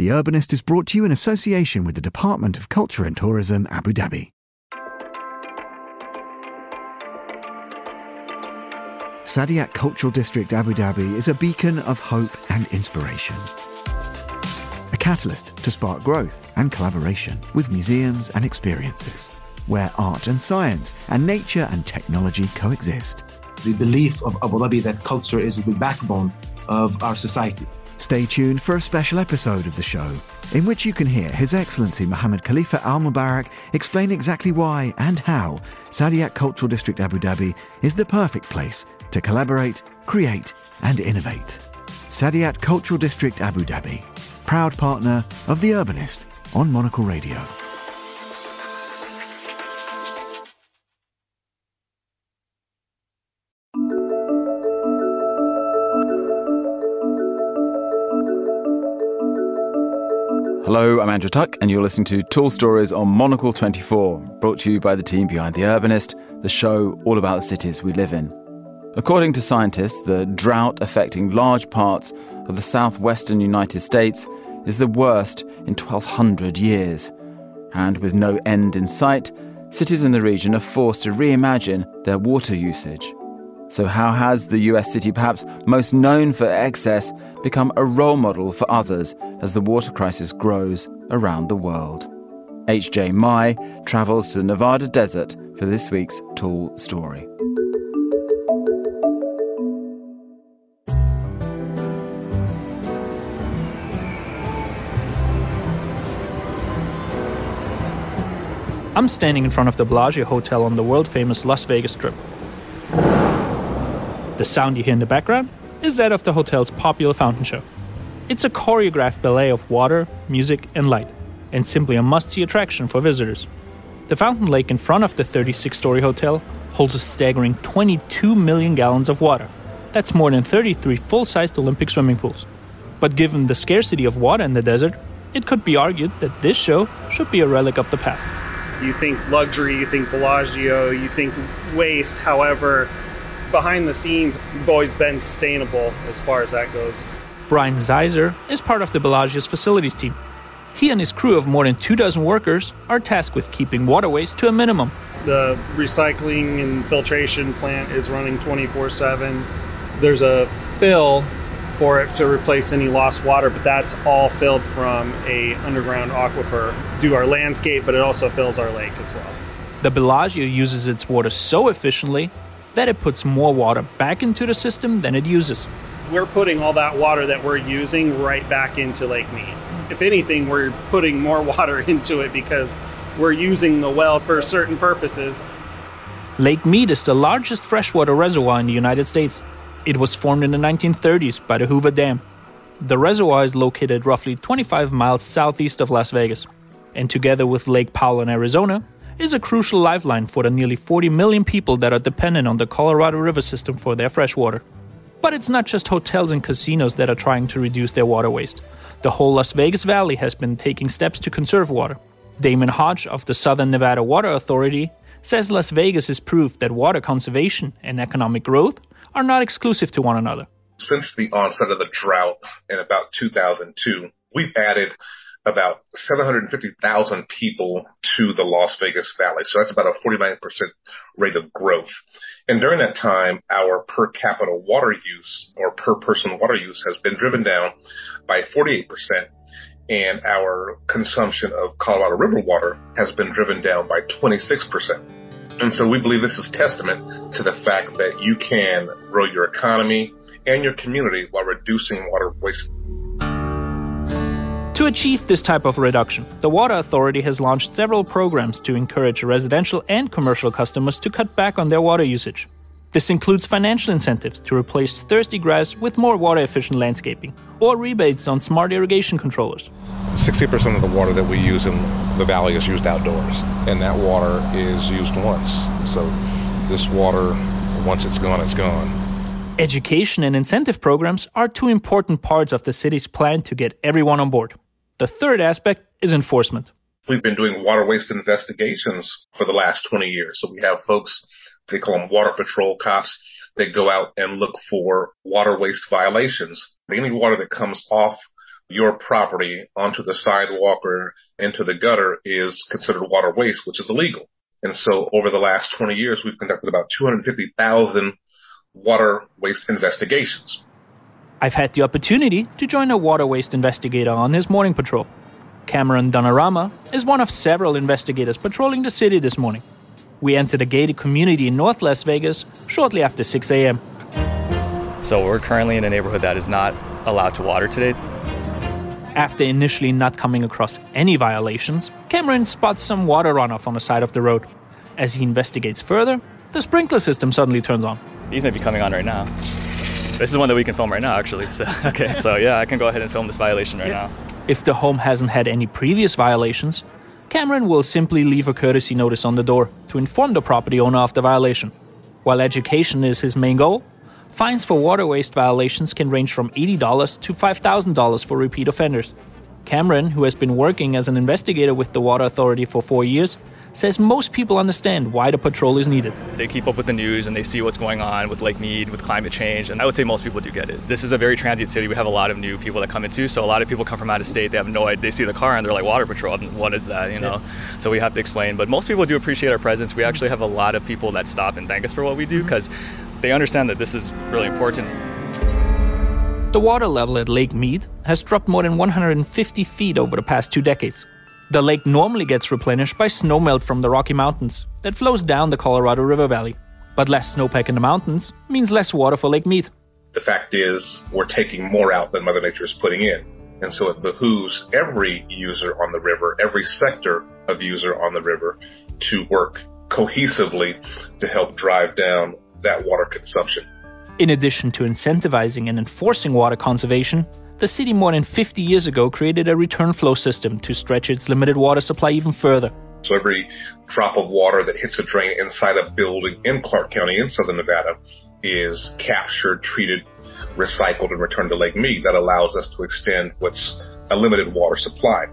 The Urbanist is brought to you in association with the Department of Culture and Tourism, Abu Dhabi. Saadiyat Cultural District Abu Dhabi is a beacon of hope and inspiration. A catalyst to spark growth and collaboration with museums and experiences, where art and science and nature and technology coexist. The belief of Abu Dhabi that culture is the backbone of our society. Stay tuned for a special episode of the show, in which you can hear His Excellency Mohammed Khalifa Al Mubarak explain exactly why and how Saadiyat Cultural District Abu Dhabi is the perfect place to collaborate, create, and innovate. Saadiyat Cultural District Abu Dhabi, proud partner of The Urbanist on Monocle Radio. Hello, I'm Andrew Tuck, and you're listening to Tall Stories on Monocle 24, brought to you by the team behind The Urbanist, the show all about the cities we live in. According to scientists, the drought affecting large parts of the southwestern United States is the worst in 1200 years. And with no end in sight, cities in the region are forced to reimagine their water usage. So, how has the US city, perhaps most known for excess, become a role model for others as the water crisis grows around the world? H.J. Mai travels to the Nevada desert for this week's Tall Story. I'm standing in front of the Bellagio Hotel on the world famous Las Vegas Strip. The sound you hear in the background is that of the hotel's popular fountain show. It's a choreographed ballet of water, music, and light, and simply a must see attraction for visitors. The fountain lake in front of the 36 story hotel holds a staggering 22 million gallons of water. That's more than 33 full sized Olympic swimming pools. But given the scarcity of water in the desert, it could be argued that this show should be a relic of the past. You think luxury, you think Bellagio, you think waste. However, behind the scenes, we've always been sustainable as far as that goes. Brian Zeiser is part of the Bellagio's facilities team. He and his crew of more than two dozen workers are tasked with keeping water waste to a minimum. The recycling and filtration plant is running 24 7. There's a fill for it to replace any lost water, but that's all filled from a underground aquifer. Do our landscape, but it also fills our lake as well. The Bellagio uses its water so efficiently that it puts more water back into the system than it uses. We're putting all that water that we're using right back into Lake Mead. If anything, we're putting more water into it because we're using the well for certain purposes. Lake Mead is the largest freshwater reservoir in the United States. It was formed in the 1930s by the Hoover Dam. The reservoir is located roughly 25 miles southeast of Las Vegas, and together with Lake Powell in Arizona, is a crucial lifeline for the nearly 40 million people that are dependent on the Colorado River system for their fresh water. But it's not just hotels and casinos that are trying to reduce their water waste. The whole Las Vegas Valley has been taking steps to conserve water. Damon Hodge of the Southern Nevada Water Authority says Las Vegas is proof that water conservation and economic growth are not exclusive to one another. Since the onset of the drought in about 2002, we've added about 750,000 people to the Las Vegas Valley. So that's about a 49% rate of growth. And during that time, our per capita water use or per person water use has been driven down by 48% and our consumption of Colorado River water has been driven down by 26%. And so we believe this is testament to the fact that you can grow your economy and your community while reducing water waste. To achieve this type of reduction, the Water Authority has launched several programs to encourage residential and commercial customers to cut back on their water usage. This includes financial incentives to replace thirsty grass with more water efficient landscaping, or rebates on smart irrigation controllers. 60% of the water that we use in the valley is used outdoors, and that water is used once. So, this water, once it's gone, it's gone. Education and incentive programs are two important parts of the city's plan to get everyone on board. The third aspect is enforcement. We've been doing water waste investigations for the last 20 years. So we have folks, they call them water patrol cops. They go out and look for water waste violations. Any water that comes off your property onto the sidewalk or into the gutter is considered water waste, which is illegal. And so over the last 20 years, we've conducted about 250,000 water waste investigations. I've had the opportunity to join a water waste investigator on his morning patrol. Cameron Donarama is one of several investigators patrolling the city this morning. We entered a gated community in North Las Vegas shortly after 6 a.m. So we're currently in a neighborhood that is not allowed to water today. After initially not coming across any violations, Cameron spots some water runoff on the side of the road. As he investigates further, the sprinkler system suddenly turns on. These may be coming on right now. This is one that we can film right now, actually. So, okay, so yeah, I can go ahead and film this violation right now. If the home hasn't had any previous violations, Cameron will simply leave a courtesy notice on the door to inform the property owner of the violation. While education is his main goal, Fines for water waste violations can range from $80 to $5,000 for repeat offenders. Cameron, who has been working as an investigator with the Water Authority for four years, says most people understand why the patrol is needed. They keep up with the news and they see what's going on with Lake Mead, with climate change, and I would say most people do get it. This is a very transient city. We have a lot of new people that come into, so a lot of people come from out of state. They have no idea. They see the car and they're like, Water Patrol, what is that, you know? Yeah. So we have to explain. But most people do appreciate our presence. We actually have a lot of people that stop and thank us for what we do mm-hmm. because they understand that this is really important. The water level at Lake Mead has dropped more than 150 feet over the past two decades. The lake normally gets replenished by snowmelt from the Rocky Mountains that flows down the Colorado River Valley. But less snowpack in the mountains means less water for Lake Mead. The fact is, we're taking more out than Mother Nature is putting in. And so it behooves every user on the river, every sector of user on the river, to work cohesively to help drive down that water consumption. In addition to incentivizing and enforcing water conservation, the city more than 50 years ago created a return flow system to stretch its limited water supply even further. So every drop of water that hits a drain inside a building in Clark County in southern Nevada is captured, treated, recycled, and returned to Lake Mead. That allows us to extend what's a limited water supply.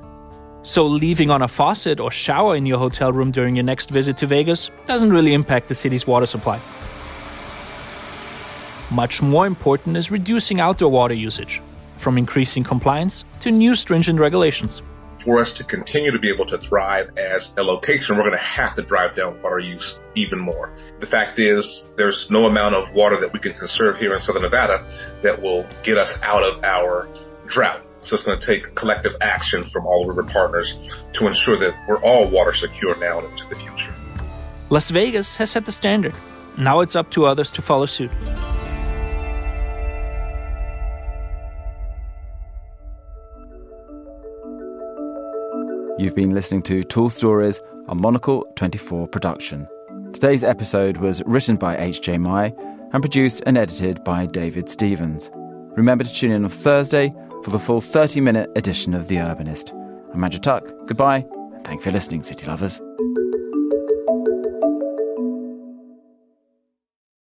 So leaving on a faucet or shower in your hotel room during your next visit to Vegas doesn't really impact the city's water supply. Much more important is reducing outdoor water usage, from increasing compliance to new stringent regulations. For us to continue to be able to thrive as a location, we're going to have to drive down water use even more. The fact is, there's no amount of water that we can conserve here in Southern Nevada that will get us out of our drought. So it's going to take collective action from all river partners to ensure that we're all water secure now and into the future. Las Vegas has set the standard. Now it's up to others to follow suit. You've been listening to Tall Stories, a Monocle 24 production. Today's episode was written by H.J. Mai and produced and edited by David Stevens. Remember to tune in on Thursday for the full 30 minute edition of The Urbanist. I'm Andrew Tuck. Goodbye, and thank you for listening, City Lovers.